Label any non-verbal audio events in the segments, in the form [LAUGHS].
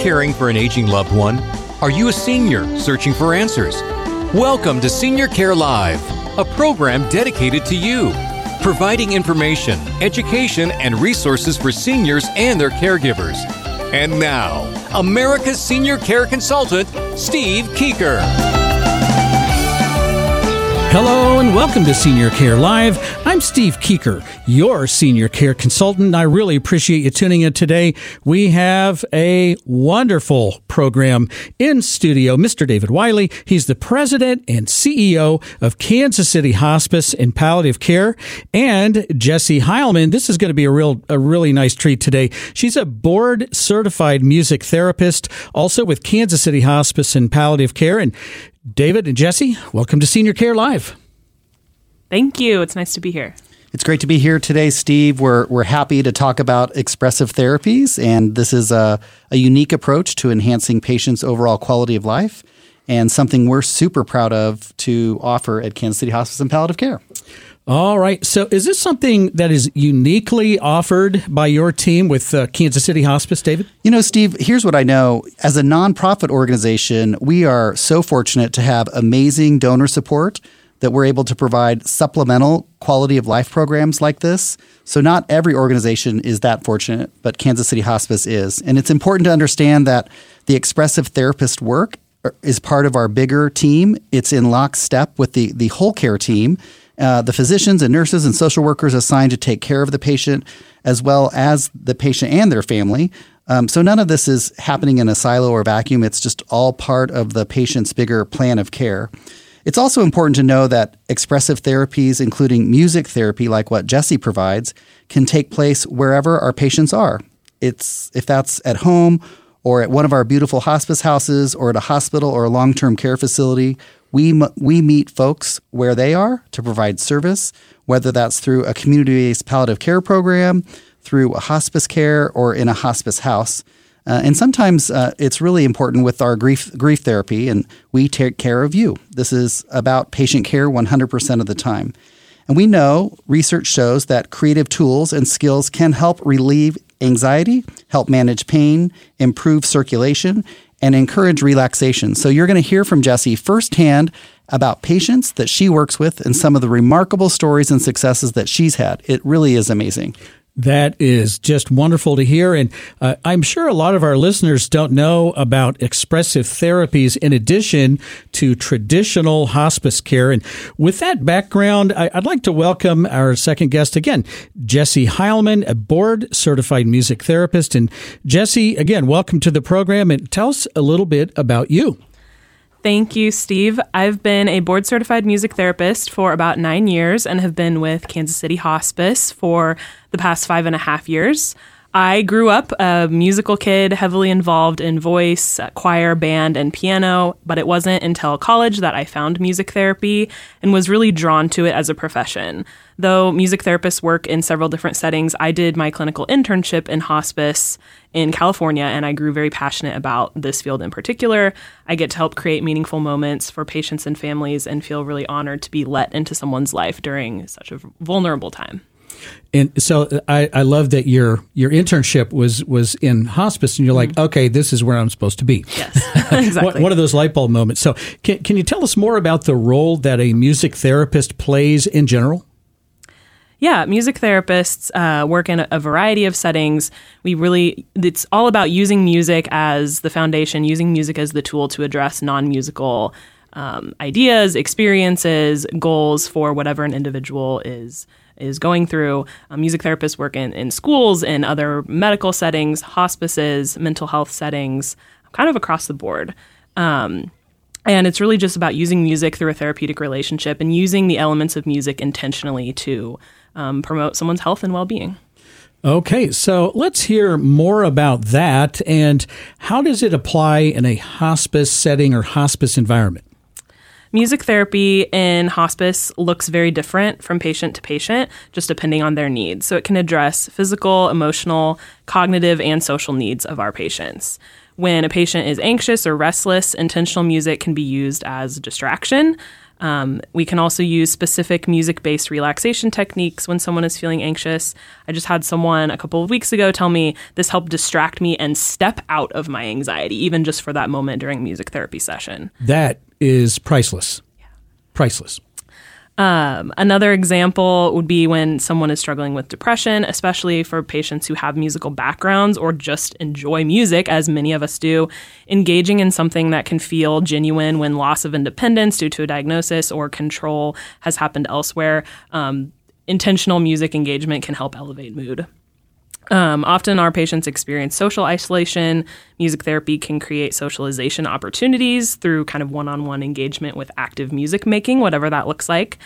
caring for an aging loved one? Are you a senior searching for answers? Welcome to Senior Care Live, a program dedicated to you, providing information, education, and resources for seniors and their caregivers. And now, America's senior care consultant, Steve Kuker. Hello and welcome to Senior Care Live. I'm Steve Kuker, your senior care consultant. I really appreciate you tuning in today. We have a wonderful program in studio. Mr. David Wiley, he's the president and CEO of Kansas City Hospice and Palliative Care, and Jesse Heilman. This is going to be a real, a really nice treat today. She's a board certified music therapist, also with Kansas City Hospice and Palliative Care, and David and Jesse, welcome to Senior Care Live. Thank you. It's nice to be here. It's great to be here today, Steve. We're, we're happy to talk about expressive therapies, and this is a, a unique approach to enhancing patients' overall quality of life and something we're super proud of to offer at Kansas City Hospice and Palliative Care. All right. So, is this something that is uniquely offered by your team with uh, Kansas City Hospice, David? You know, Steve, here's what I know. As a nonprofit organization, we are so fortunate to have amazing donor support that we're able to provide supplemental quality of life programs like this. So, not every organization is that fortunate, but Kansas City Hospice is. And it's important to understand that the expressive therapist work uh, is part of our bigger team. It's in lockstep with the, the whole care team uh, the physicians and nurses and social workers assigned to take care of the patient, as well as the patient and their family. Um, so none of this is happening in a silo or vacuum. It's just all part of the patient's bigger plan of care. It's also important to know that expressive therapies, including music therapy, like what Jesse provides, can take place wherever our patients are. It's if that's at home or at one of our beautiful hospice houses or at a hospital or a long-term care facility we, we meet folks where they are to provide service, whether that's through a community based palliative care program, through a hospice care, or in a hospice house. Uh, and sometimes uh, it's really important with our grief grief therapy, and we take care of you. This is about patient care 100% of the time. And we know research shows that creative tools and skills can help relieve anxiety, help manage pain, improve circulation, and encourage relaxation. So you're going to hear from Jesse firsthand about patients that she works with and some of the remarkable stories and successes that she's had. It really is amazing. That is just wonderful to hear. And uh, I'm sure a lot of our listeners don't know about expressive therapies in addition to traditional hospice care. And with that background, I, would like to welcome our second guest again, Jesse Heilman, a board certified music therapist. And Jesse, again, welcome to the program and tell us a little bit about you. Thank you, Steve. I've been a board certified music therapist for about nine years and have been with Kansas City Hospice for the past five and a half years. I grew up a musical kid, heavily involved in voice, uh, choir, band, and piano, but it wasn't until college that I found music therapy and was really drawn to it as a profession. Though music therapists work in several different settings, I did my clinical internship in hospice in California and I grew very passionate about this field in particular. I get to help create meaningful moments for patients and families and feel really honored to be let into someone's life during such a vulnerable time. And so I, I love that your your internship was was in hospice, and you're like, mm-hmm. okay, this is where I'm supposed to be. Yes, [LAUGHS] exactly. One of those light bulb moments. So, can, can you tell us more about the role that a music therapist plays in general? Yeah, music therapists uh, work in a variety of settings. We really, it's all about using music as the foundation, using music as the tool to address non musical um, ideas, experiences, goals for whatever an individual is is going through. Um, music therapists work in, in schools, in other medical settings, hospices, mental health settings, kind of across the board. Um, and it's really just about using music through a therapeutic relationship and using the elements of music intentionally to um, promote someone's health and well being. Okay, so let's hear more about that and how does it apply in a hospice setting or hospice environment? Music therapy in hospice looks very different from patient to patient, just depending on their needs. So it can address physical, emotional, cognitive, and social needs of our patients. When a patient is anxious or restless, intentional music can be used as distraction. Um, we can also use specific music based relaxation techniques when someone is feeling anxious. I just had someone a couple of weeks ago tell me this helped distract me and step out of my anxiety, even just for that moment during a music therapy session. That is priceless. Priceless. Um, another example would be when someone is struggling with depression, especially for patients who have musical backgrounds or just enjoy music, as many of us do. Engaging in something that can feel genuine when loss of independence due to a diagnosis or control has happened elsewhere. Um, intentional music engagement can help elevate mood. Um, often, our patients experience social isolation. Music therapy can create socialization opportunities through kind of one on one engagement with active music making, whatever that looks like.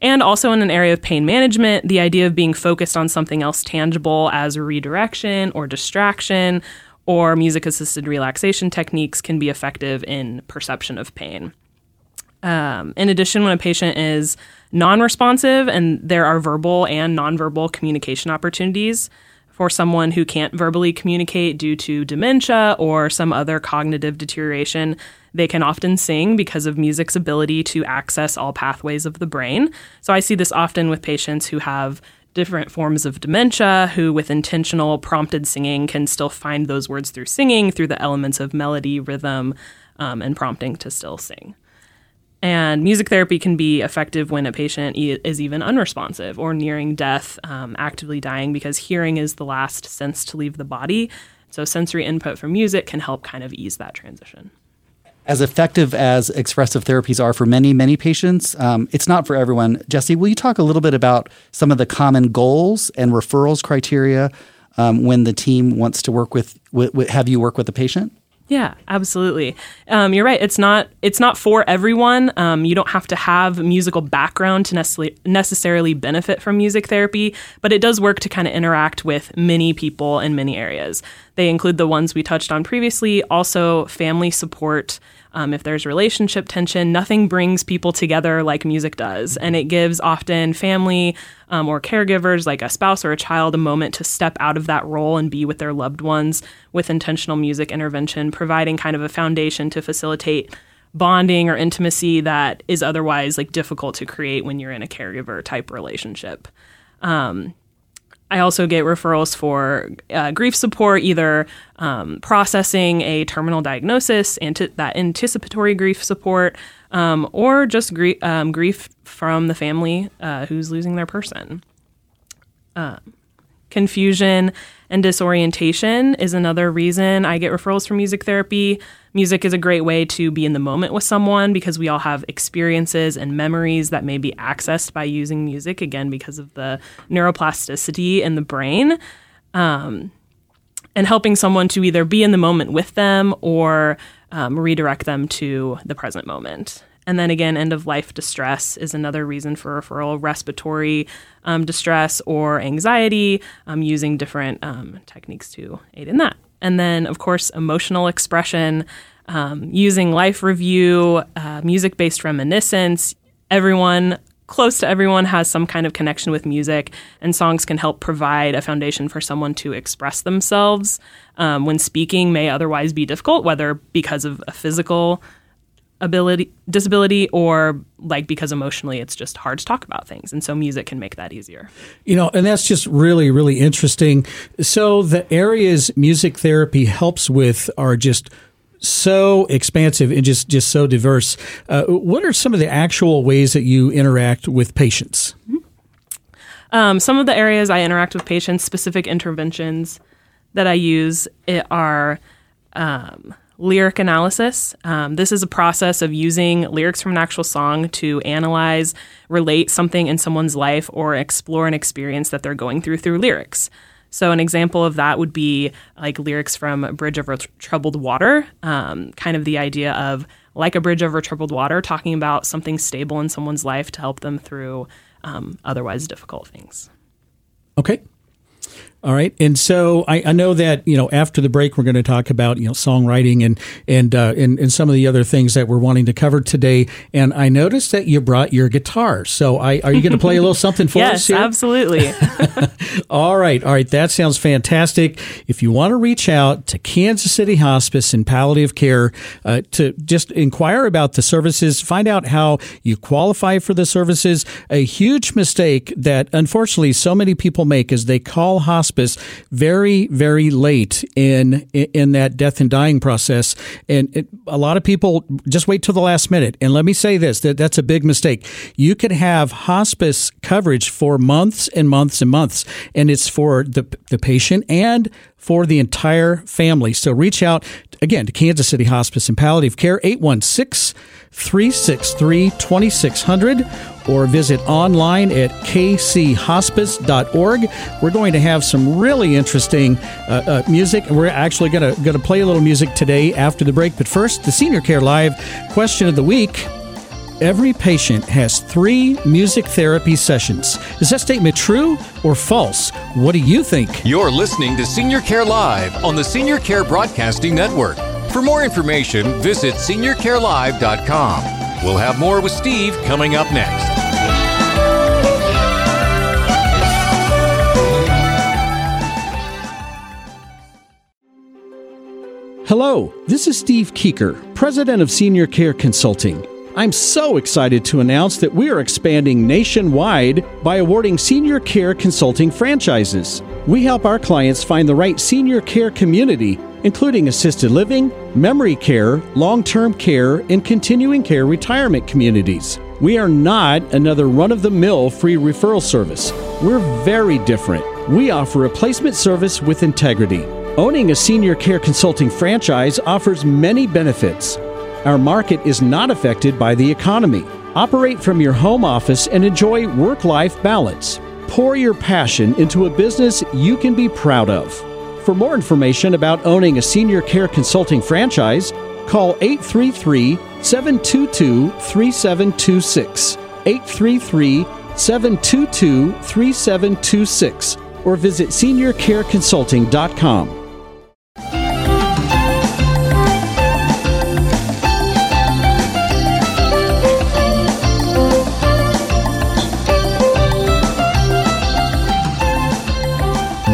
And also, in an area of pain management, the idea of being focused on something else tangible as redirection or distraction or music assisted relaxation techniques can be effective in perception of pain. Um, in addition, when a patient is non responsive and there are verbal and nonverbal communication opportunities, for someone who can't verbally communicate due to dementia or some other cognitive deterioration, they can often sing because of music's ability to access all pathways of the brain. So I see this often with patients who have different forms of dementia who with intentional prompted singing can still find those words through singing through the elements of melody rhythm um, and prompting to still sing and music therapy can be effective when a patient is even unresponsive or nearing death, um, actively dying, because hearing is the last sense to leave the body. So, sensory input from music can help kind of ease that transition. As effective as expressive therapies are for many, many patients, um, it's not for everyone. Jesse, will you talk a little bit about some of the common goals and referrals criteria um, when the team wants to work with, with, with have you work with a patient? Yeah, absolutely. Um, you're right. It's not it's not for everyone. Um, you don't have to have a musical background to necessarily necessarily benefit from music therapy, but it does work to kind of interact with many people in many areas. They include the ones we touched on previously, also family support. Um, if there's relationship tension, nothing brings people together like music does. And it gives often family um, or caregivers, like a spouse or a child, a moment to step out of that role and be with their loved ones with intentional music intervention, providing kind of a foundation to facilitate bonding or intimacy that is otherwise like difficult to create when you're in a caregiver type relationship. Um, I also get referrals for uh, grief support, either um, processing a terminal diagnosis, anti- that anticipatory grief support, um, or just gr- um, grief from the family uh, who's losing their person. Uh, confusion and disorientation is another reason I get referrals for music therapy. Music is a great way to be in the moment with someone because we all have experiences and memories that may be accessed by using music, again, because of the neuroplasticity in the brain. Um, and helping someone to either be in the moment with them or um, redirect them to the present moment. And then again, end of life distress is another reason for referral, respiratory um, distress or anxiety, um, using different um, techniques to aid in that. And then, of course, emotional expression, um, using life review, uh, music based reminiscence. Everyone, close to everyone, has some kind of connection with music, and songs can help provide a foundation for someone to express themselves um, when speaking may otherwise be difficult, whether because of a physical ability disability or like because emotionally it's just hard to talk about things. And so music can make that easier. You know and that's just really really interesting. So the areas music therapy helps with are just so expansive and just just so diverse. Uh, what are some of the actual ways that you interact with patients? Mm-hmm. um, some of the areas i interact with patients specific interventions that i use are um, lyric analysis. Um, this is a process of using lyrics from an actual song to analyze, relate something in someone's life, or explore an experience that they're going through through lyrics. So, an example of that would be like lyrics from Bridge Over Troubled Water, um, kind of the idea of like a bridge over troubled water, talking about something stable in someone's life to help them through um, otherwise difficult things. Okay. All right, and so I, I, know that you know after the break we're going to talk about you know songwriting and and, uh, and and some of the other things that we're wanting to cover today. And I noticed that you brought your guitar. So I, are you going to play a little something for [LAUGHS] yes, us here? absolutely. [LAUGHS] all right, all right, that sounds fantastic. If you want to reach out to Kansas City Hospice and Palliative Care uh, to just inquire about the services, find out how you qualify for the services. A huge mistake that unfortunately so many people make is they call hospice hospice very, very late in in that death and dying process, and it, a lot of people just wait till the last minute. And let me say this: that that's a big mistake. You could have hospice coverage for months and months and months, and it's for the the patient and for the entire family. So reach out again to Kansas City Hospice and Palliative Care 816 363 2600 or visit online at kchospice.org. We're going to have some really interesting uh, uh, music. We're actually going to going to play a little music today after the break. But first, the Senior Care Live question of the week. Every patient has three music therapy sessions. Is that statement true or false? What do you think? You're listening to Senior Care Live on the Senior Care Broadcasting Network. For more information, visit seniorcarelive.com. We'll have more with Steve coming up next. Hello, this is Steve Kuker, President of Senior Care Consulting. I'm so excited to announce that we are expanding nationwide by awarding senior care consulting franchises. We help our clients find the right senior care community, including assisted living, memory care, long term care, and continuing care retirement communities. We are not another run of the mill free referral service. We're very different. We offer a placement service with integrity. Owning a senior care consulting franchise offers many benefits. Our market is not affected by the economy. Operate from your home office and enjoy work life balance. Pour your passion into a business you can be proud of. For more information about owning a senior care consulting franchise, call 833 722 3726. 833 722 3726 or visit seniorcareconsulting.com.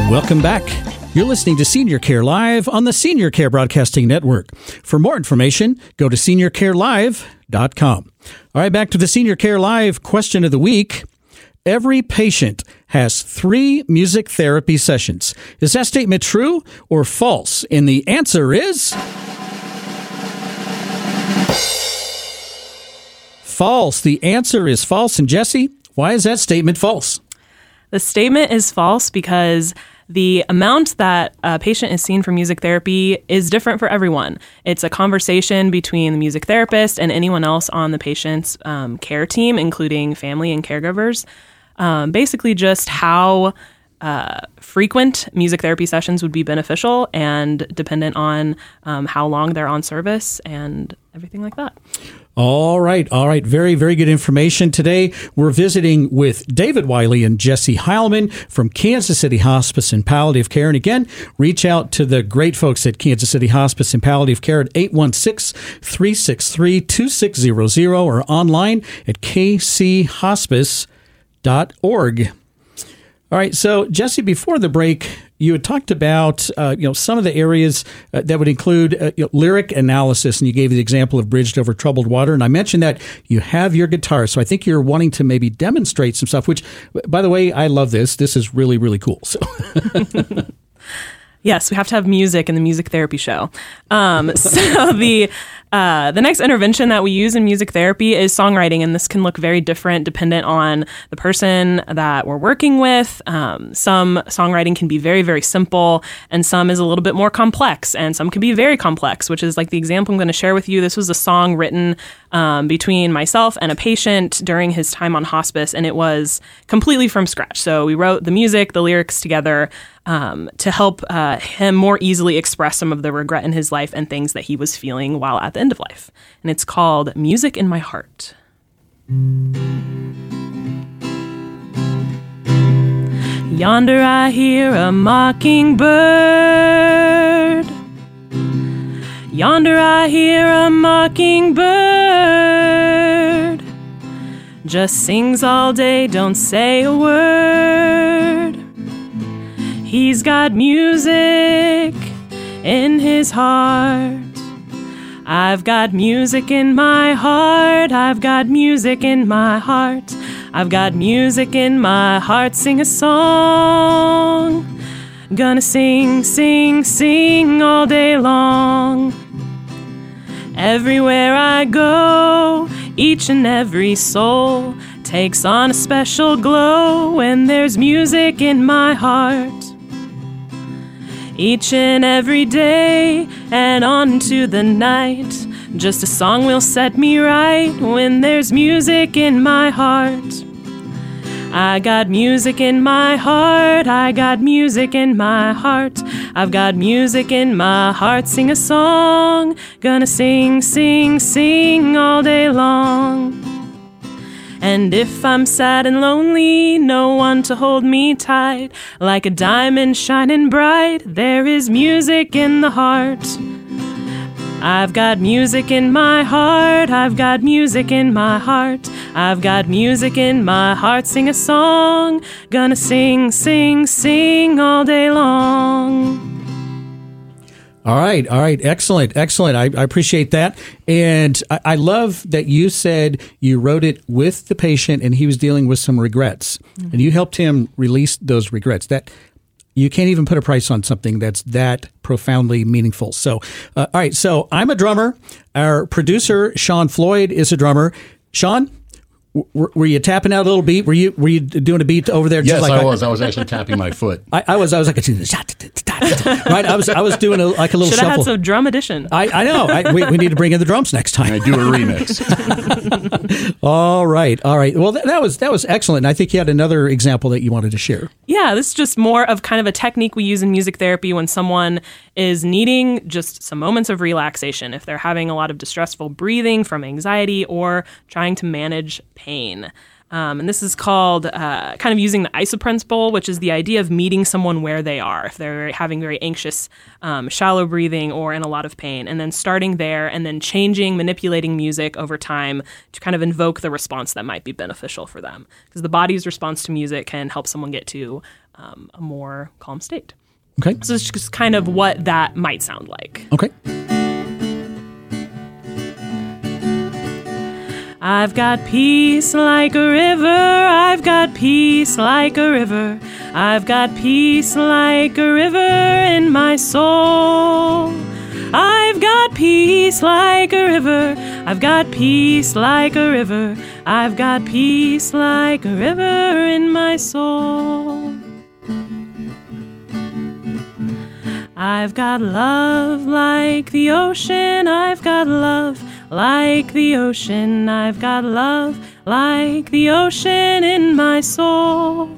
Welcome back. You're listening to Senior Care Live on the Senior Care Broadcasting Network. For more information, go to seniorcarelive.com. All right, back to the Senior Care Live question of the week. Every patient has three music therapy sessions. Is that statement true or false? And the answer is. False. The answer is false. And Jesse, why is that statement false? The statement is false because the amount that a patient is seen for music therapy is different for everyone. It's a conversation between the music therapist and anyone else on the patient's um, care team, including family and caregivers. Um, basically, just how uh, frequent music therapy sessions would be beneficial and dependent on um, how long they're on service and everything like that. All right, all right. Very, very good information. Today, we're visiting with David Wiley and Jesse Heilman from Kansas City Hospice and Palliative Care. And again, reach out to the great folks at Kansas City Hospice and Palliative Care at 816 363 2600 or online at kchospice.org. All right, so Jesse, before the break, you had talked about uh, you know some of the areas uh, that would include uh, you know, lyric analysis, and you gave the example of "Bridge Over Troubled Water." And I mentioned that you have your guitar, so I think you're wanting to maybe demonstrate some stuff. Which, by the way, I love this. This is really really cool. So. [LAUGHS] yes, we have to have music in the music therapy show. Um, [LAUGHS] so the uh, the next intervention that we use in music therapy is songwriting, and this can look very different dependent on the person that we're working with. Um, some songwriting can be very, very simple, and some is a little bit more complex, and some can be very complex, which is like the example I'm going to share with you. This was a song written um, between myself and a patient during his time on hospice, and it was completely from scratch. So we wrote the music, the lyrics together. Um, to help uh, him more easily express some of the regret in his life and things that he was feeling while at the end of life. And it's called Music in My Heart. Yonder I hear a mockingbird. Yonder I hear a mockingbird. Just sings all day, don't say a word. He's got music in his heart. I've got music in my heart. I've got music in my heart. I've got music in my heart. Sing a song. Gonna sing, sing, sing all day long. Everywhere I go, each and every soul takes on a special glow when there's music in my heart. Each and every day and on to the night, just a song will set me right when there's music in my heart. I got music in my heart, I got music in my heart. I've got music in my heart, sing a song. Gonna sing, sing, sing all day long. And if I'm sad and lonely, no one to hold me tight, like a diamond shining bright, there is music in the heart. I've got music in my heart, I've got music in my heart, I've got music in my heart. Sing a song, gonna sing, sing, sing all day long. All right, all right, excellent, excellent. I, I appreciate that, and I, I, love that you said you wrote it with the patient, and he was dealing with some regrets, mm-hmm. and you helped him release those regrets. That you can't even put a price on something that's that profoundly meaningful. So, uh, all right. So I'm a drummer. Our producer Sean Floyd is a drummer. Sean, were, were, you tapping out a little beat? Were you were you doing a beat over there? Yes, like I was. I was actually tapping my foot. [LAUGHS] I, I was. I was like right. I was. I was doing a, like a little. Should have had some drum edition. I, I know. I, we, we need to bring in the drums next time. I do a remix. [LAUGHS] all right. All right. Well, that, that was that was excellent. And I think you had another example that you wanted to share. Yeah, this is just more of kind of a technique we use in music therapy when someone is needing just some moments of relaxation. If they're having a lot of distressful breathing from anxiety or trying to manage pain. Um, and this is called uh, kind of using the iso principle, which is the idea of meeting someone where they are, if they're having very anxious, um, shallow breathing, or in a lot of pain, and then starting there and then changing, manipulating music over time to kind of invoke the response that might be beneficial for them. Because the body's response to music can help someone get to um, a more calm state. Okay. So it's just kind of what that might sound like. Okay. I've got peace like a river, I've got peace like a river, I've got peace like a river in my soul. I've got peace like a river, I've got peace like a river, I've got peace like a river in my soul. I've got love like the ocean, I've got love like the ocean. I've got love like the ocean in my soul.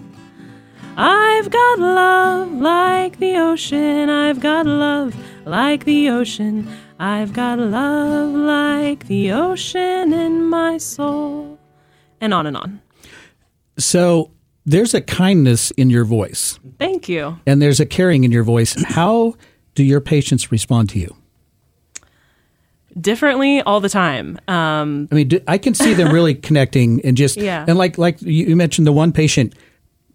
I've got love like the ocean. I've got love like the ocean. I've got love like the ocean in my soul. And on and on. So there's a kindness in your voice. Thank you. And there's a caring in your voice. How do your patients respond to you? Differently all the time. Um, I mean, I can see them really [LAUGHS] connecting and just yeah. and like like you mentioned the one patient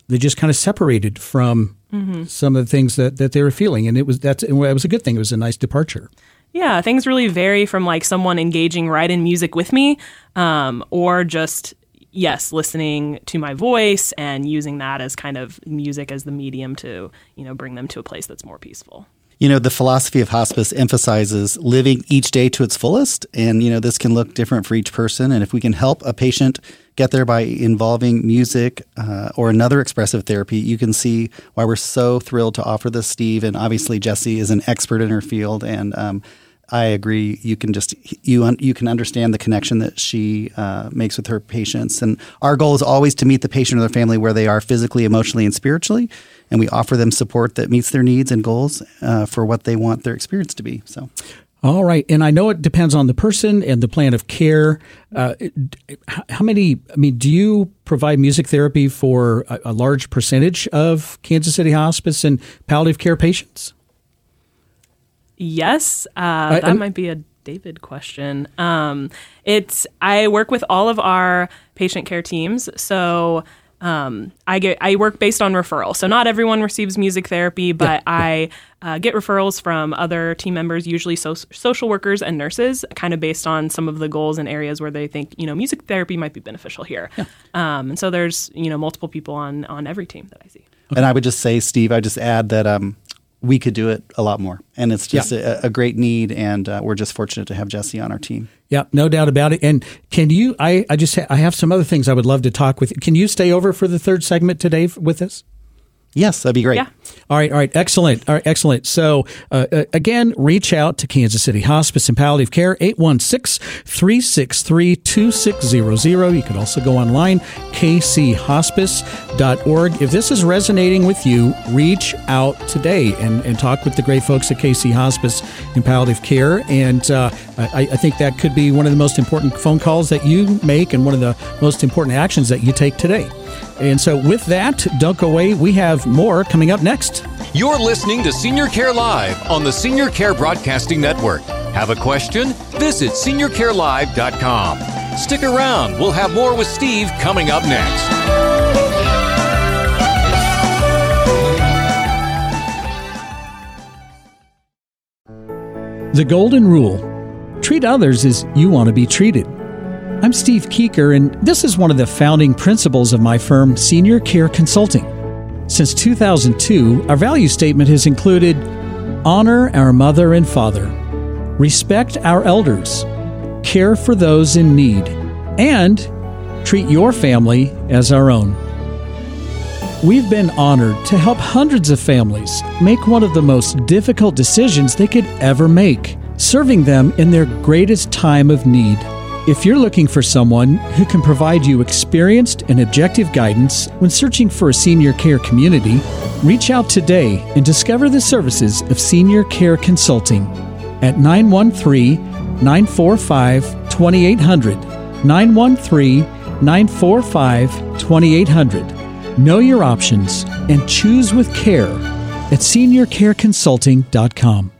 they just kind of separated from mm-hmm. some of the things that, that they were feeling, and it was that's it was a good thing. It was a nice departure. Yeah, things really vary from like someone engaging right in music with me, um, or just yes, listening to my voice and using that as kind of music as the medium to you know bring them to a place that's more peaceful. You know, the philosophy of hospice emphasizes living each day to its fullest. And, you know, this can look different for each person. And if we can help a patient get there by involving music uh, or another expressive therapy, you can see why we're so thrilled to offer this, Steve. And obviously, Jesse is an expert in her field. And um, I agree. You can just you you can understand the connection that she uh, makes with her patients, and our goal is always to meet the patient or their family where they are physically, emotionally, and spiritually, and we offer them support that meets their needs and goals uh, for what they want their experience to be. So. All right, and I know it depends on the person and the plan of care. Uh, how many? I mean, do you provide music therapy for a, a large percentage of Kansas City Hospice and palliative care patients? Yes, uh, that might be a David question. Um, it's I work with all of our patient care teams, so um, I get I work based on referral. So not everyone receives music therapy, but yeah, I Uh, get referrals from other team members, usually so- social workers and nurses, kind of based on some of the goals and areas where they think you know music therapy might be beneficial here. Yeah. Um, and so there's you know multiple people on on every team that I see. Okay. And I would just say, Steve, I just add that um, we could do it a lot more. And it's just yeah. a, a, great need. And uh, we're just fortunate to have Jesse on our team. Yeah, no doubt about it. And can you, I, I just, ha- I have some other things I would love to talk with. Can you stay over for the third segment today with us? Yes, that'd be great. Yeah. All right, all right, excellent. All right, excellent. So, uh, uh again, reach out to Kansas City Hospice and Palliative Care, 816-363-2600. You can also go online, kchospice.org. If this is resonating with you, reach out today and, and talk with the great folks at KC Hospice and Palliative Care. And uh, I, I think that could be one of the most important phone calls that you make and one of the most important actions that you take today. And so, with that, don't go away. We have more coming up next. You're listening to Senior Care Live on the Senior Care Broadcasting Network. Have a question? Visit seniorcarelive.com. Stick around. We'll have more with Steve coming up next. The Golden Rule treat others as you want to be treated. I'm Steve Kuker, and this is one of the founding principles of my firm, Senior Care Consulting. Since 2002, our value statement has included honor our mother and father, respect our elders, care for those in need, and treat your family as our own. We've been honored to help hundreds of families make one of the most difficult decisions they could ever make, serving them in their greatest time of need. If you're looking for someone who can provide you experienced and objective guidance when searching for a senior care community, reach out today and discover the services of Senior Care Consulting at 913 945 2800. 913 945 2800. Know your options and choose with care at seniorcareconsulting.com.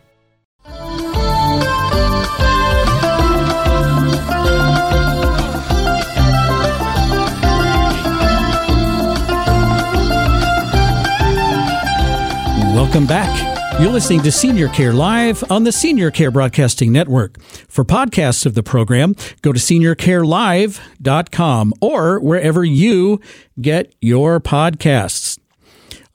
Welcome back. You're listening to Senior Care Live on the Senior Care Broadcasting Network. For podcasts of the program, go to seniorcarelive.com or wherever you get your podcasts.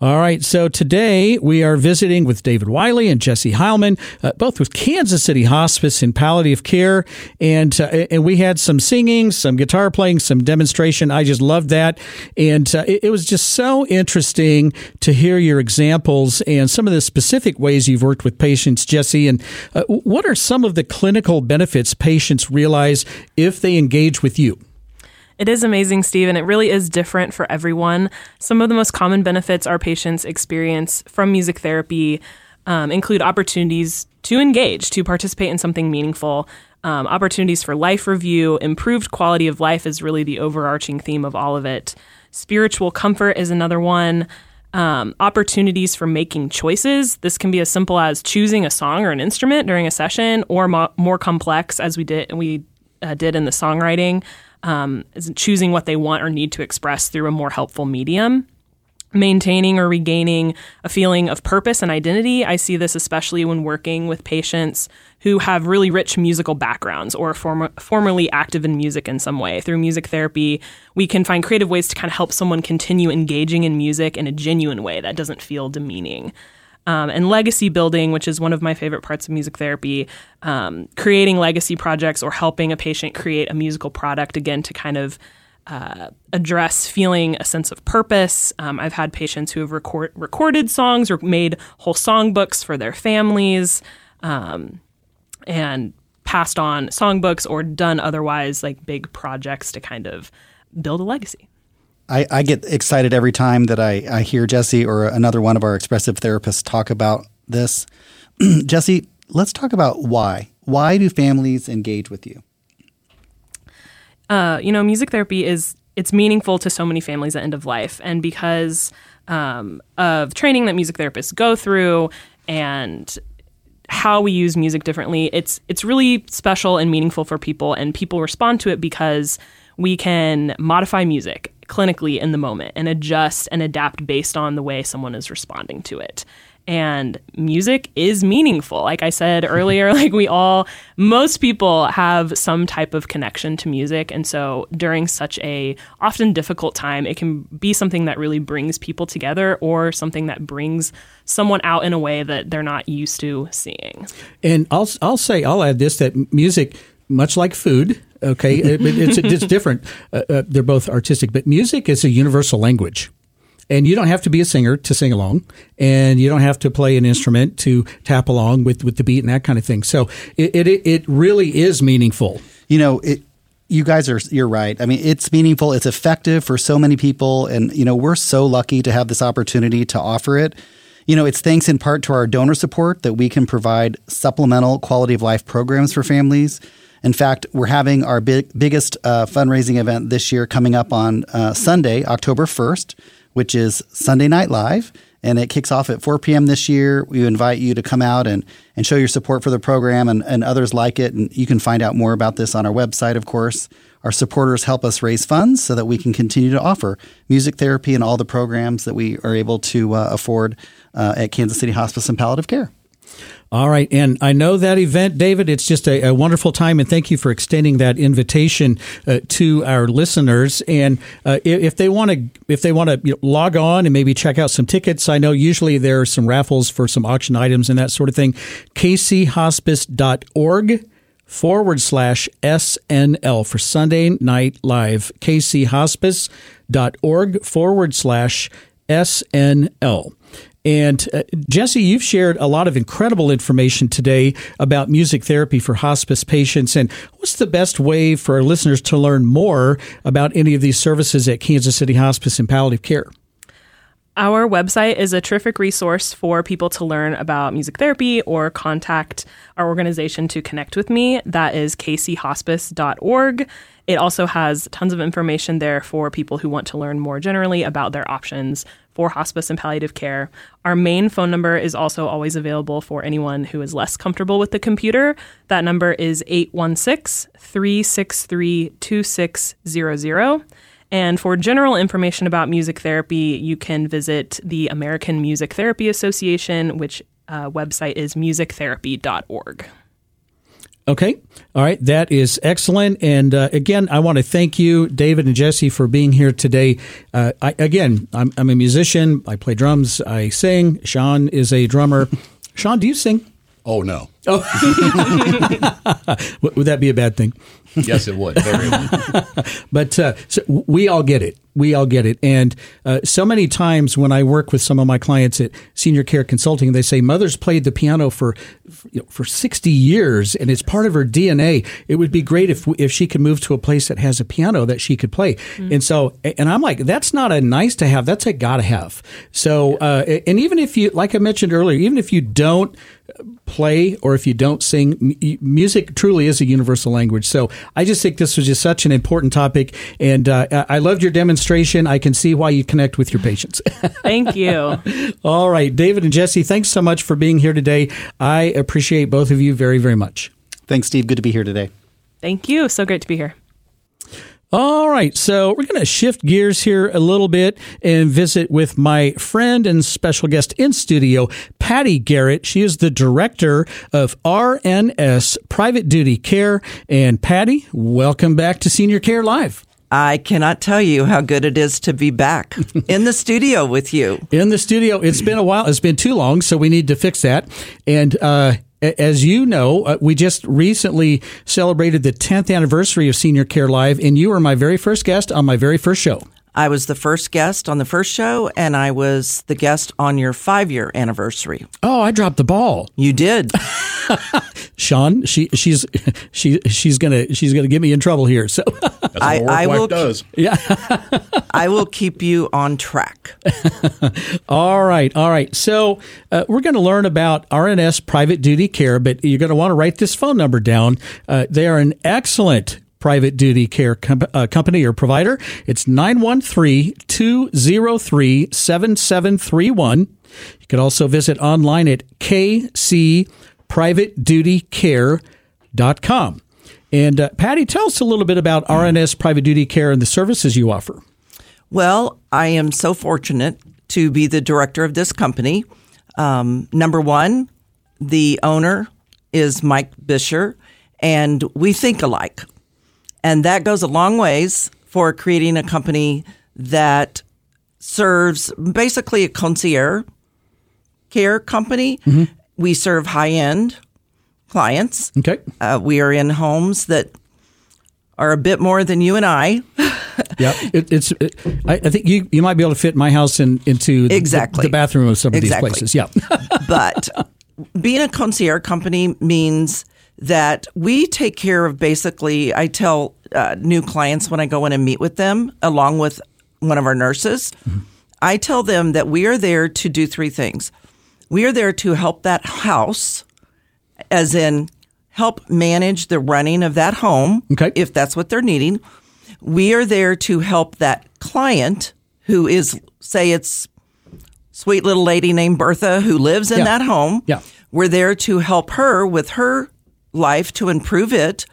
All right, so today we are visiting with David Wiley and Jesse Heilman, uh, both with Kansas City Hospice and Palliative Care, and uh, and we had some singing, some guitar playing, some demonstration. I just loved that, and uh, it, it, was just so interesting to hear your examples and some of the specific ways you've worked with patients, Jesse. And uh, what are some of the clinical benefits patients realize if they engage with you? It is amazing, Steve, and it really is different for everyone. Some of the most common benefits our patients experience from music therapy um, include opportunities to engage, to participate in something meaningful, um, opportunities for life review, improved quality of life is really the overarching theme of all of it. Spiritual comfort is another one. Um, opportunities for making choices. This can be as simple as choosing a song or an instrument during a session, or mo- more complex, as we did we uh, did in the songwriting um, choosing what they want or need to express through a more helpful medium. Maintaining or regaining a feeling of purpose and identity. I see this especially when working with patients who have really rich musical backgrounds or form- formerly active in music in some way. Through music therapy, we can find creative ways to kind of help someone continue engaging in music in a genuine way that doesn't feel demeaning um, and legacy building, which is one of my favorite parts of music therapy, um, creating legacy projects or helping a patient create a musical product again to kind of uh, address feeling a sense of purpose. Um, I've had patients who have record, recorded songs or made whole songbooks for their families um, and passed on songbooks or done otherwise like big projects to kind of build a legacy. I, I get excited every time that I, I hear Jesse or another one of our expressive therapists talk about this. [CLEARS THROAT] Jesse, let's talk about why why do families engage with you? Uh, you know, music therapy is it's meaningful to so many families at end of life, and because um, of training that music therapists go through and how we use music differently, it's it's really special and meaningful for people, and people respond to it because we can modify music clinically in the moment and adjust and adapt based on the way someone is responding to it and music is meaningful. Like I said [LAUGHS] earlier, like we all, most people have some type of connection to music. And so during such a often difficult time, it can be something that really brings people together or something that brings someone out in a way that they're not used to seeing. And I'll, I'll say, I'll add this that music, much like food, okay, it, it's, it's different. Uh, uh, they're both artistic, but music is a universal language and you don't have to be a singer to sing along, and you don't have to play an instrument to tap along with with the beat and that kind of thing. So it it, it really is meaningful. You know it. You guys are you're right. I mean, it's meaningful. It's effective for so many people, and you know we're so lucky to have this opportunity to offer it. You know, it's thanks in part to our donor support that we can provide supplemental quality of life programs for families. In fact, we're having our big, biggest uh, fundraising event this year coming up on uh, Sunday, October 1st which is Sunday Night Live. And it kicks off at 4 p.m. this year. We invite you to come out and, and show your support for the program and, and others like it. And you can find out more about this on our website, of course. Our supporters help us raise funds so that we can continue to offer music therapy and all the programs that we are able to uh, afford uh, at Kansas City Hospice and Palliative Care. All right. And I know that event, David, it's just a, a wonderful time. And thank you for extending that invitation uh, to our listeners. And uh, if they want to, if they want to you know, log on and maybe check out some tickets, I know usually there are some raffles for some auction items and that sort of thing. kchospice.org forward slash SNL for Sunday Night Live. kchospice.org forward slash SNL. And uh, Jesse, you've shared a lot of incredible information today about music therapy for hospice patients. And what's the best way for our listeners to learn more about any of these services at Kansas City Hospice and Palliative Care? Our website is a terrific resource for people to learn about music therapy or contact our organization to connect with me. That is kchospice.org. It also has tons of information there for people who want to learn more generally about their options for hospice and palliative care. Our main phone number is also always available for anyone who is less comfortable with the computer. That number is 816 363 2600. And for general information about music therapy, you can visit the American Music Therapy Association, which uh, website is musictherapy.org. Okay. All right. That is excellent. And uh, again, I want to thank you, David and Jesse, for being here today. Uh, I, again, I'm, I'm, a musician. I play drums. I sing. Sean is a drummer. [LAUGHS] Sean, do you sing? Oh, no. Oh. [LAUGHS] Would that be a bad thing? Yes, it would. [LAUGHS] but uh, so we all get it. We all get it. And uh, so many times when I work with some of my clients at Senior Care Consulting, they say mother's played the piano for you know, for 60 years and it's part of her DNA. It would be great if if she could move to a place that has a piano that she could play. Mm-hmm. And so, and I'm like, that's not a nice to have. That's a gotta have. So, uh, and even if you, like I mentioned earlier, even if you don't play or if you don't sing, music truly is a universal language. So I just think this was just such an important topic, and uh, I loved your demonstration. I can see why you connect with your patients. [LAUGHS] Thank you. All right, David and Jesse, thanks so much for being here today. I appreciate both of you very, very much. Thanks, Steve. Good to be here today. Thank you. So great to be here. All right, so we're going to shift gears here a little bit and visit with my friend and special guest in studio, Patty Garrett. She is the director of RNS Private Duty Care. And Patty, welcome back to Senior Care Live. I cannot tell you how good it is to be back [LAUGHS] in the studio with you. In the studio. It's been a while. It's been too long, so we need to fix that. And, uh, as you know, uh, we just recently celebrated the 10th anniversary of Senior Care Live, and you were my very first guest on my very first show. I was the first guest on the first show, and I was the guest on your five year anniversary. Oh, I dropped the ball. You did. [LAUGHS] Sean, she she's she she's gonna she's gonna get me in trouble here. So That's what I- a I will- does. Yeah. I will keep you on track. [LAUGHS] all right, all right. So uh, we're going to learn about RNS private duty care, but you're going to want to write this phone number down. Uh, they are an excellent private duty care uh, company or provider. It's 913-203-7731. You can also visit online at kcprivatedutycare.com. And uh, Patty, tell us a little bit about RNS Private Duty Care and the services you offer. Well, I am so fortunate to be the director of this company. Um, number one, the owner is Mike Bisher, and we think alike. And that goes a long ways for creating a company that serves basically a concierge care company. We serve high end clients. Okay. Uh, we are in homes that are a bit more than you and I. [LAUGHS] Yeah, it, it's. It, I, I think you you might be able to fit my house in into the- Exactly. the, bathroom of some of Exactly. these places. Yeah. [LAUGHS] but being a concierge company means that we take care of basically i tell uh, new clients when i go in and meet with them along with one of our nurses i tell them that we are there to do three things we are there to help that house as in help manage the running of that home Okay. if that's what they're needing we are there to help that client who is say it's sweet little lady named Bertha who lives in Yeah. that home. Yeah. We're there to help her with her life to improve it,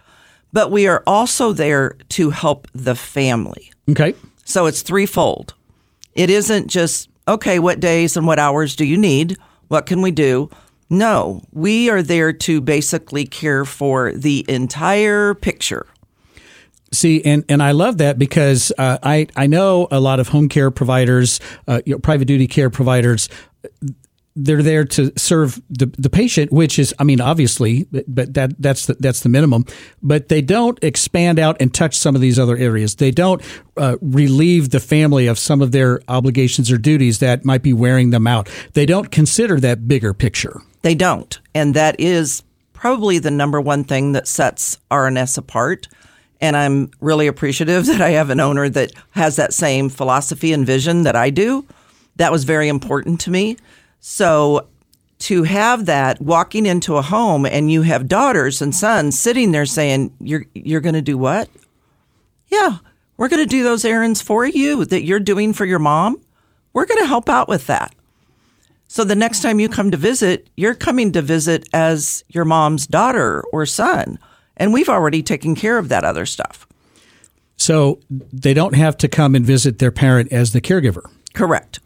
but we are also there to help the family. okay. So it's threefold. It isn't just, okay, what days and what hours do you need? What can we do? No, we are there to basically care for the entire picture. See, and, and I love that because uh, I I know a lot of home care providers, uh, you know, private duty care providers. They're there to serve the, the patient, which is, I mean, obviously, but that that's the, that's the minimum. But they don't expand out and touch some of these other areas. They don't uh, relieve the family of some of their obligations or duties that might be wearing them out. They don't consider that bigger picture. They don't. And that is probably the number one thing that sets RNS apart. And I'm really appreciative [LAUGHS] that I have an owner that has that same philosophy and vision that I do. That was very important to me. So to have that walking into a home and you have daughters and sons sitting there saying, You're you're gonna do what? Yeah, we're gonna do those errands for you that you're doing for your mom. We're gonna help out with that. So the next time you come to visit, you're coming to visit as your mom's daughter or son. And we've already taken care of that other stuff. So they don't have to come and visit their parent as the caregiver. Correct.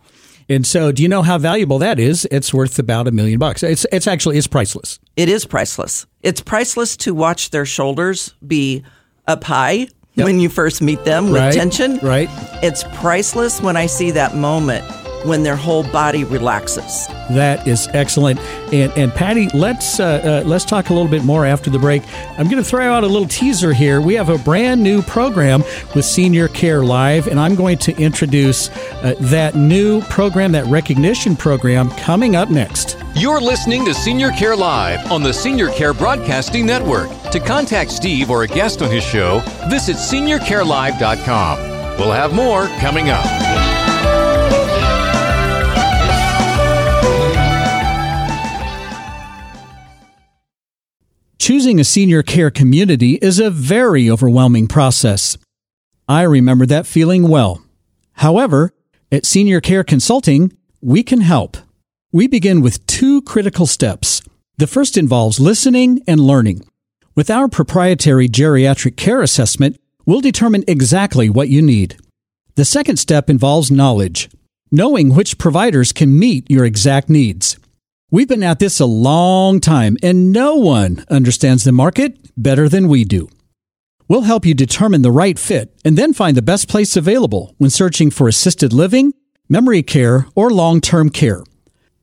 And so, do you know how valuable that is? It's worth about a million bucks. It's it's actually it's priceless. It is priceless. It's priceless to watch their shoulders be up high Yep. when you first meet them with Right, tension. right. It's priceless when I see that moment when their whole body relaxes. That is excellent. And and Patty, let's uh, uh, let's talk a little bit more after the break. I'm going to throw out a little teaser here. We have a brand new program with Senior Care Live, and I'm going to introduce uh, that new program, that recognition program, coming up next. You're listening to Senior Care Live on the Senior Care Broadcasting Network. To contact Steve or a guest on his show, visit seniorcarelive.com. We'll have more coming up. Choosing a senior care community is a very overwhelming process. I remember that feeling well. However, at Senior Care Consulting, we can help. We begin with two critical steps. The first involves listening and learning. With our proprietary geriatric care assessment, we'll determine exactly what you need. The second step involves knowledge, knowing which providers can meet your exact needs. We've been at this a long time, and no one understands the market better than we do. We'll help you determine the right fit and then find the best place available when searching for assisted living, memory care, or long term care.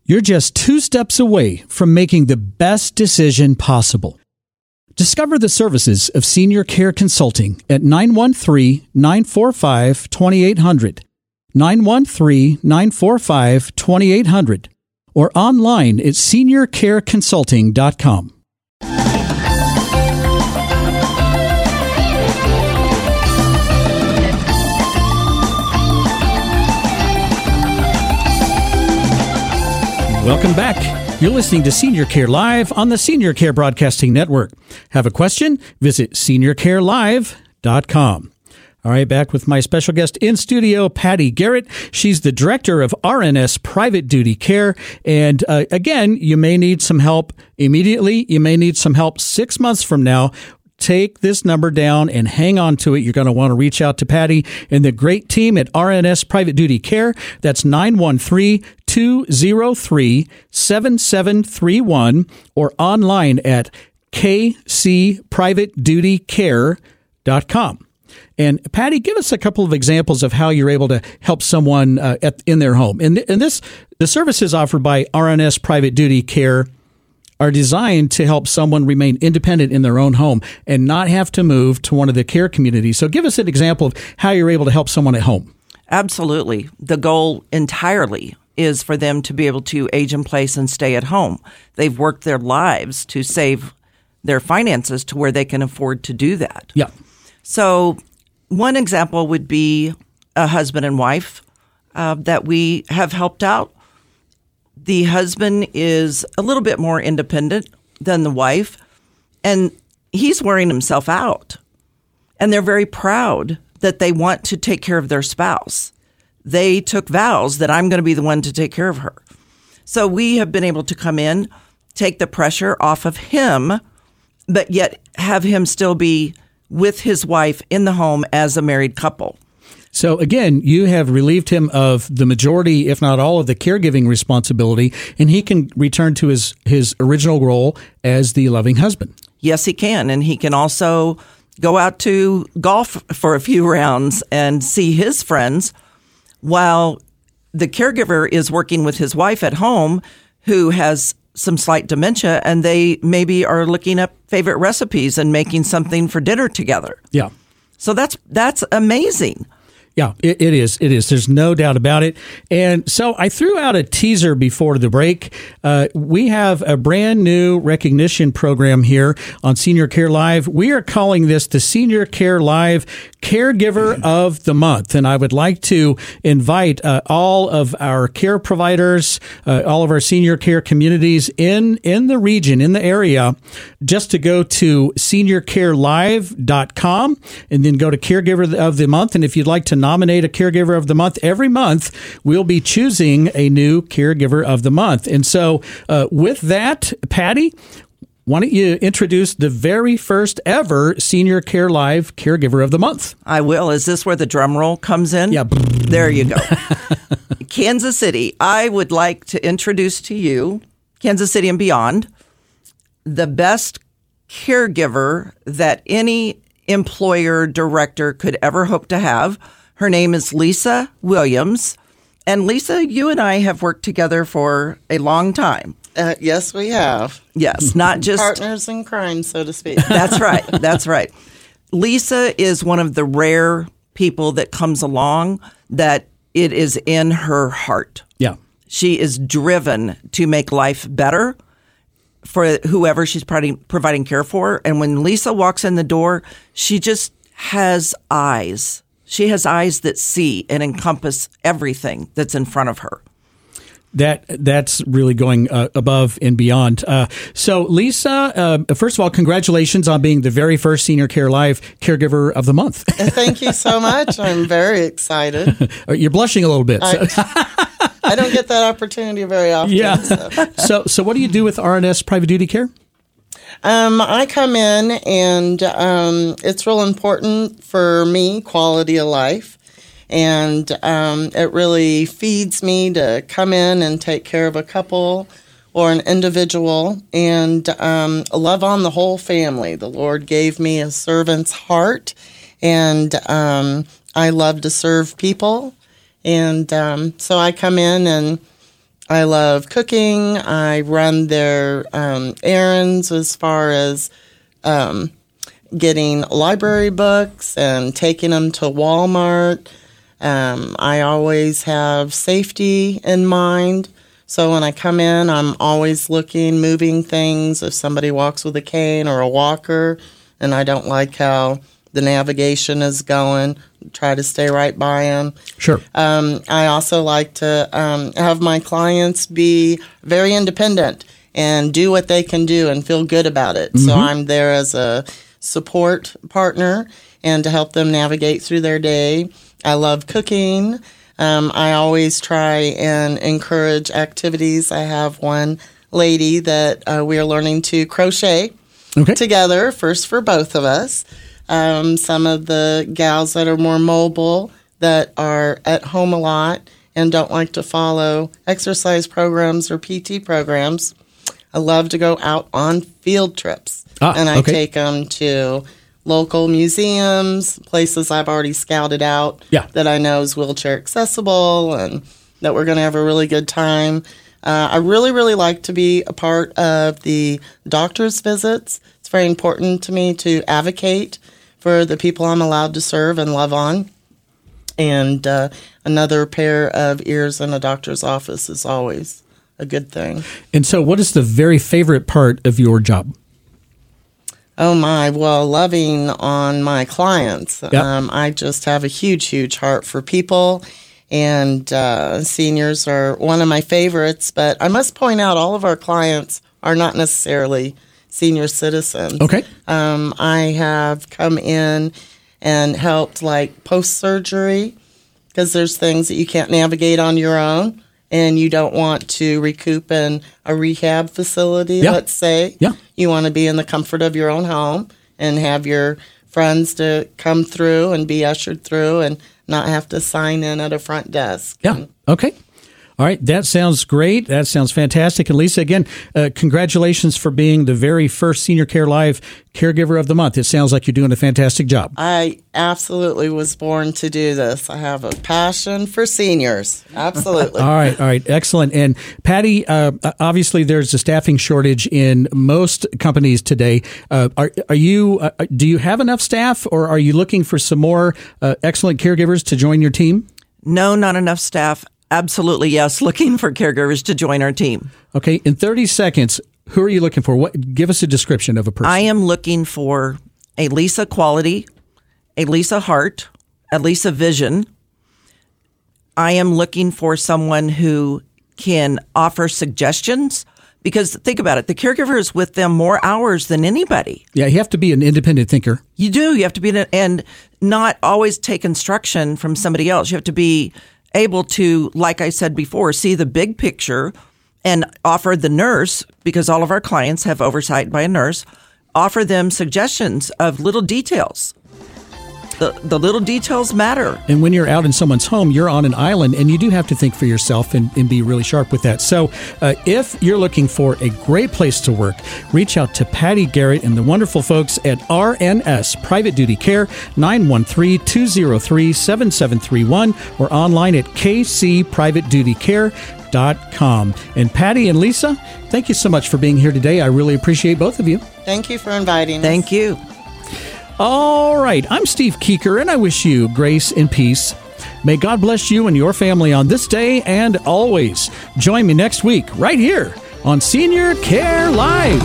You're just two steps away from making the best decision possible. Discover the services of Senior Care Consulting at 913 945 2800. 913 945 2800 or online at seniorcareconsulting.com. Welcome back. You're listening to Senior Care Live on the Senior Care Broadcasting Network. Have a question? Visit seniorcarelive.com. All right, back with my special guest in studio, Patty Garrett. She's the director of RNS Private Duty Care. And uh, again, you may need some help immediately. You may need some help six months from now take this number down and hang on to it. You're going to want to reach out to Patty and the great team at RNS Private Duty Care. That's 913 203 7731 or online at kcprivatedutycare.com. And Patty, give us a couple of examples of how you're able to help someone uh, at, in their home. And, and this, the services offered by RNS Private Duty Care are designed to help someone remain independent in their own home and not have to move to one of the care communities. So give us an example of how you're able to help someone at home. Absolutely. The goal entirely is for them to be able to age in place and stay at home. They've worked their lives to save their finances to where they can afford to do that. Yeah. So, one example would be a husband and wife uh, that we have helped out. The husband is a little bit more independent than the wife, and he's wearing himself out. And they're very proud that they want to take care of their spouse. They took vows that I'm going to be the one to take care of her. So we have been able to come in, take the pressure off of him, but yet have him still be with his wife in the home as a married couple. So again, you have relieved him of the majority, if not all, of the caregiving responsibility, and he can return to his his original role as the loving husband. Yes, he can, and he can also go out to golf for a few [LAUGHS] rounds and see his friends while the caregiver is working with his wife at home who has some slight dementia and they maybe are looking up favorite recipes and making something for dinner together. Yeah. So that's that's amazing. Yeah, it, it is. It is. There's no doubt about it. And so I threw out a teaser before the break. Uh, we have a brand new recognition program here on Senior Care Live. We are calling this the Senior Care Live Caregiver [CLEARS THROAT] of the Month. And I would like to invite uh, all of our care providers, uh, all of our senior care communities in, in the region, in the area, just to go to seniorcarelive.com and then go to Caregiver of the Month. And if you'd like to nominate a caregiver of the month every month. We'll be choosing a new caregiver of the month. And so, uh, with that, Patty, why don't you introduce the very first ever Senior Care Live Caregiver of the Month? I will. Is this where the drum roll comes in? Yeah. There you go. [LAUGHS] Kansas City. I would like to introduce to you, Kansas City and beyond, the best caregiver that any employer director could ever hope to have. Her name is Lisa Williams. And Lisa, you and I have worked together for a long time. Uh, yes, we have. Yes, not [LAUGHS] just partners in crime, so to speak. [LAUGHS] That's right. [LAUGHS] That's right. Lisa is one of the rare people that comes along that it is in her heart. Yeah. She is driven to make life better for whoever she's providing, providing care for. And when Lisa walks in the door, she just has eyes she has eyes that see and encompass everything that's in front of her. That that's really going uh, above and beyond. Uh, so, Lisa, uh, first of all, congratulations on being the very first Senior Care Live Caregiver of the Month. [LAUGHS] Thank you so much. I'm very excited. [LAUGHS] You're blushing a little bit. I, I, don't get that opportunity very often. [LAUGHS] Yeah. So. so, so what do you do with RNS Private Duty Care? Um, I come in and um, it's real important for me, quality of life. And um, it really feeds me to come in and take care of a couple or an individual and um, love on the whole family. The Lord gave me a servant's heart, and um, I love to serve people. And um, so I come in and I love cooking. I run their um, errands as far as um, getting library books and taking them to Walmart. Um, I always have safety in mind. So when I come in, I'm always looking, moving things. If somebody walks with a cane or a walker, and I don't like how the navigation is going, try to stay right by them. Sure. Um, I also like to um, have my clients be very independent and do what they can do and feel good about it. So I'm there as a support partner and to help them navigate through their day. I love cooking. Um, I always try and encourage activities. I have one lady that uh, we are learning to crochet Okay. together, first for both of us. Um, some of the gals that are more mobile, that are at home a lot and don't like to follow exercise programs or PT programs, I love to go out on field trips. Ah, and I okay. take them to local museums, places I've already scouted out Yeah. that I know is wheelchair accessible and that we're going to have a really good time. Uh, I really, really like to be a part of the doctor's visits. It's very important to me to advocate for the people I'm allowed to serve and love on. And uh, another pair of ears in a doctor's office is always a good thing. And so, what is the very favorite part of your job? Oh my, well, loving on my clients. Yep. Um, I just have a huge, huge heart for people, and uh, seniors are one of my favorites. But I must point out, all of our clients are not necessarily senior citizens. Okay. Um, I have come in and helped like post surgery because there's things that you can't navigate on your own and you don't want to recoup in a rehab facility, Yeah. let's say. Yeah. You want to be in the comfort of your own home and have your friends to come through and be ushered through and not have to sign in at a front desk. Yeah. Okay. All right. That sounds great. That sounds fantastic. And Lisa, again, uh, congratulations for being the very first Senior Care Live Caregiver of the Month. It sounds like you're doing a fantastic job. I absolutely was born to do this. I have a passion for seniors. Absolutely. [LAUGHS] All right, all right, excellent. And Patty, uh, obviously, there's a staffing shortage in most companies today. Uh, are, are you? Uh, do you have enough staff, or are you looking for some more uh, excellent caregivers to join your team? No, not enough staff. Absolutely, yes. [LAUGHS] Looking for caregivers to join our team. Okay, in 30 seconds, who are you looking for? What? Give us a description of a person. I am looking for a Lisa quality, a Lisa heart, a Lisa vision. I am looking for someone who can offer suggestions because think about it the caregiver is with them more hours than anybody. yeah, you have to be an independent thinker. You do. You have to be, in a, and not always take instruction from somebody else. You have to be able to, like I said before, see the big picture and offer the nurse, because all of our clients have oversight by a nurse, offer them suggestions of little details. The, the little details matter. And when you're out in someone's home, you're on an island and you do have to think for yourself and, and be really sharp with that. So, uh, if you're looking for a great place to work, reach out to Patty Garrett and the wonderful folks at RNS Private Duty Care, 913 203 7731, or online at kcprivatedutycare.com. And Patty and Lisa, thank you so much for being here today. I really appreciate both of you. Thank you for inviting us. Thank you. All right, I'm Steve Kuker, and I wish you grace and peace. May God bless you and your family on this day and always. Join me next week, right here on Senior Care Live.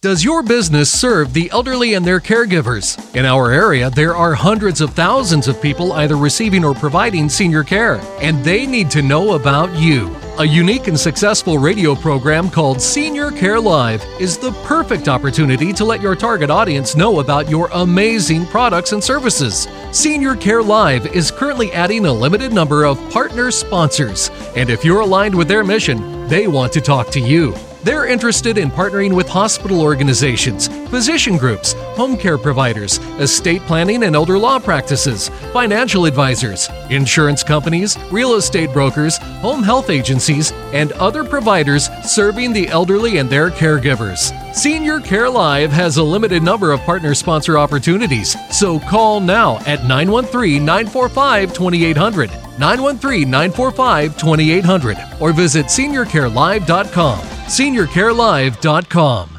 Does your business serve the elderly and their caregivers? In our area, there are hundreds of thousands of people either receiving or providing senior care, and they need to know about you. A unique and successful radio program called Senior Care Live is the perfect opportunity to let your target audience know about your amazing products and services. Senior Care Live is currently adding a limited number of partner sponsors, and if you're aligned with their mission, they want to talk to you. They're interested in partnering with hospital organizations, physician groups, home care providers, estate planning and elder law practices, financial advisors, insurance companies, real estate brokers, home health agencies, and other providers serving the elderly and their caregivers. Senior Care Live has a limited number of partner sponsor opportunities, so call now at 913 945 2800. 913 945 2800 or visit seniorcarelive.com. SeniorCareLive.com.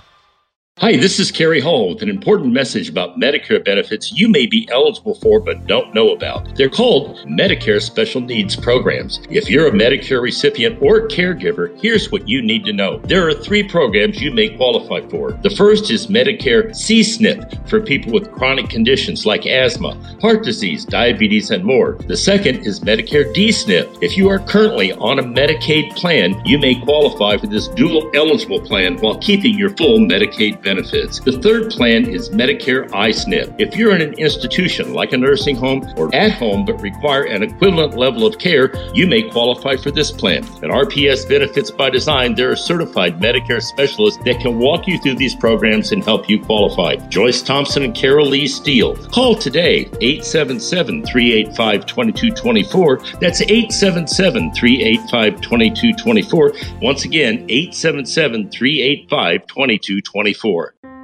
Hi, this is Kerry Hall with an important message about Medicare benefits you may be eligible for but don't know about. They're called Medicare Special Needs Programs. If you're a Medicare recipient or caregiver, here's what you need to know. There are three programs you may qualify for. The first is Medicare C-SNP for people with chronic conditions like asthma, heart disease, diabetes, and more. The second is Medicare D-SNP. If you are currently on a Medicaid plan, you may qualify for this dual eligible plan while keeping your full Medicaid benefits. The third plan is Medicare I-SNP. If you're in an institution like a nursing home or at home but require an equivalent level of care, you may qualify for this plan. At RPS Benefits by Design, there are certified Medicare specialists that can walk you through these programs and help you qualify. Joyce Thompson and Carol Lee Steele. Call today 877 385 2224. That's 877 385 2224. Once again, 877 385 2224.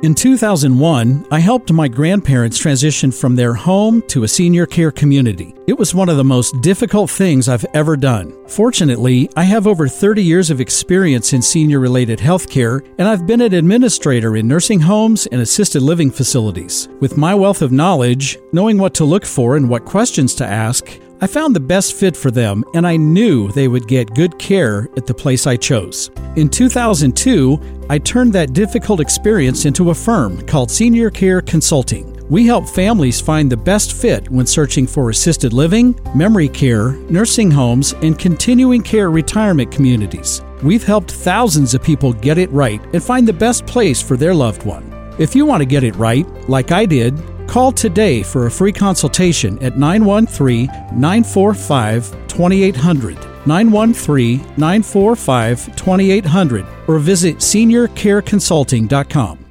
In 2001, I helped my grandparents transition from their home to a senior care community. It was one of the most difficult things I've ever done. Fortunately, I have over 30 years of experience in senior related healthcare, and I've been an administrator in nursing homes and assisted living facilities. With my wealth of knowledge, knowing what to look for and what questions to ask, I found the best fit for them, and I knew they would get good care at the place I chose. In 2002, I turned that difficult experience into a firm called Senior Care Consulting. We help families find the best fit when searching for assisted living, memory care, nursing homes, and continuing care retirement communities. We've helped thousands of people get it right and find the best place for their loved one. If you want to get it right, like I did, Call today for a free consultation at 913 945 2800. 913 945 2800 or visit seniorcareconsulting.com.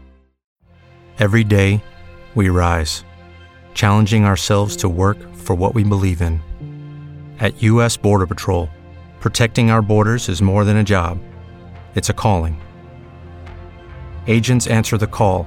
Every day, we rise, challenging ourselves to work for what we believe in. At U.S. Border Patrol, protecting our borders is more than a job, it's a calling. Agents answer the call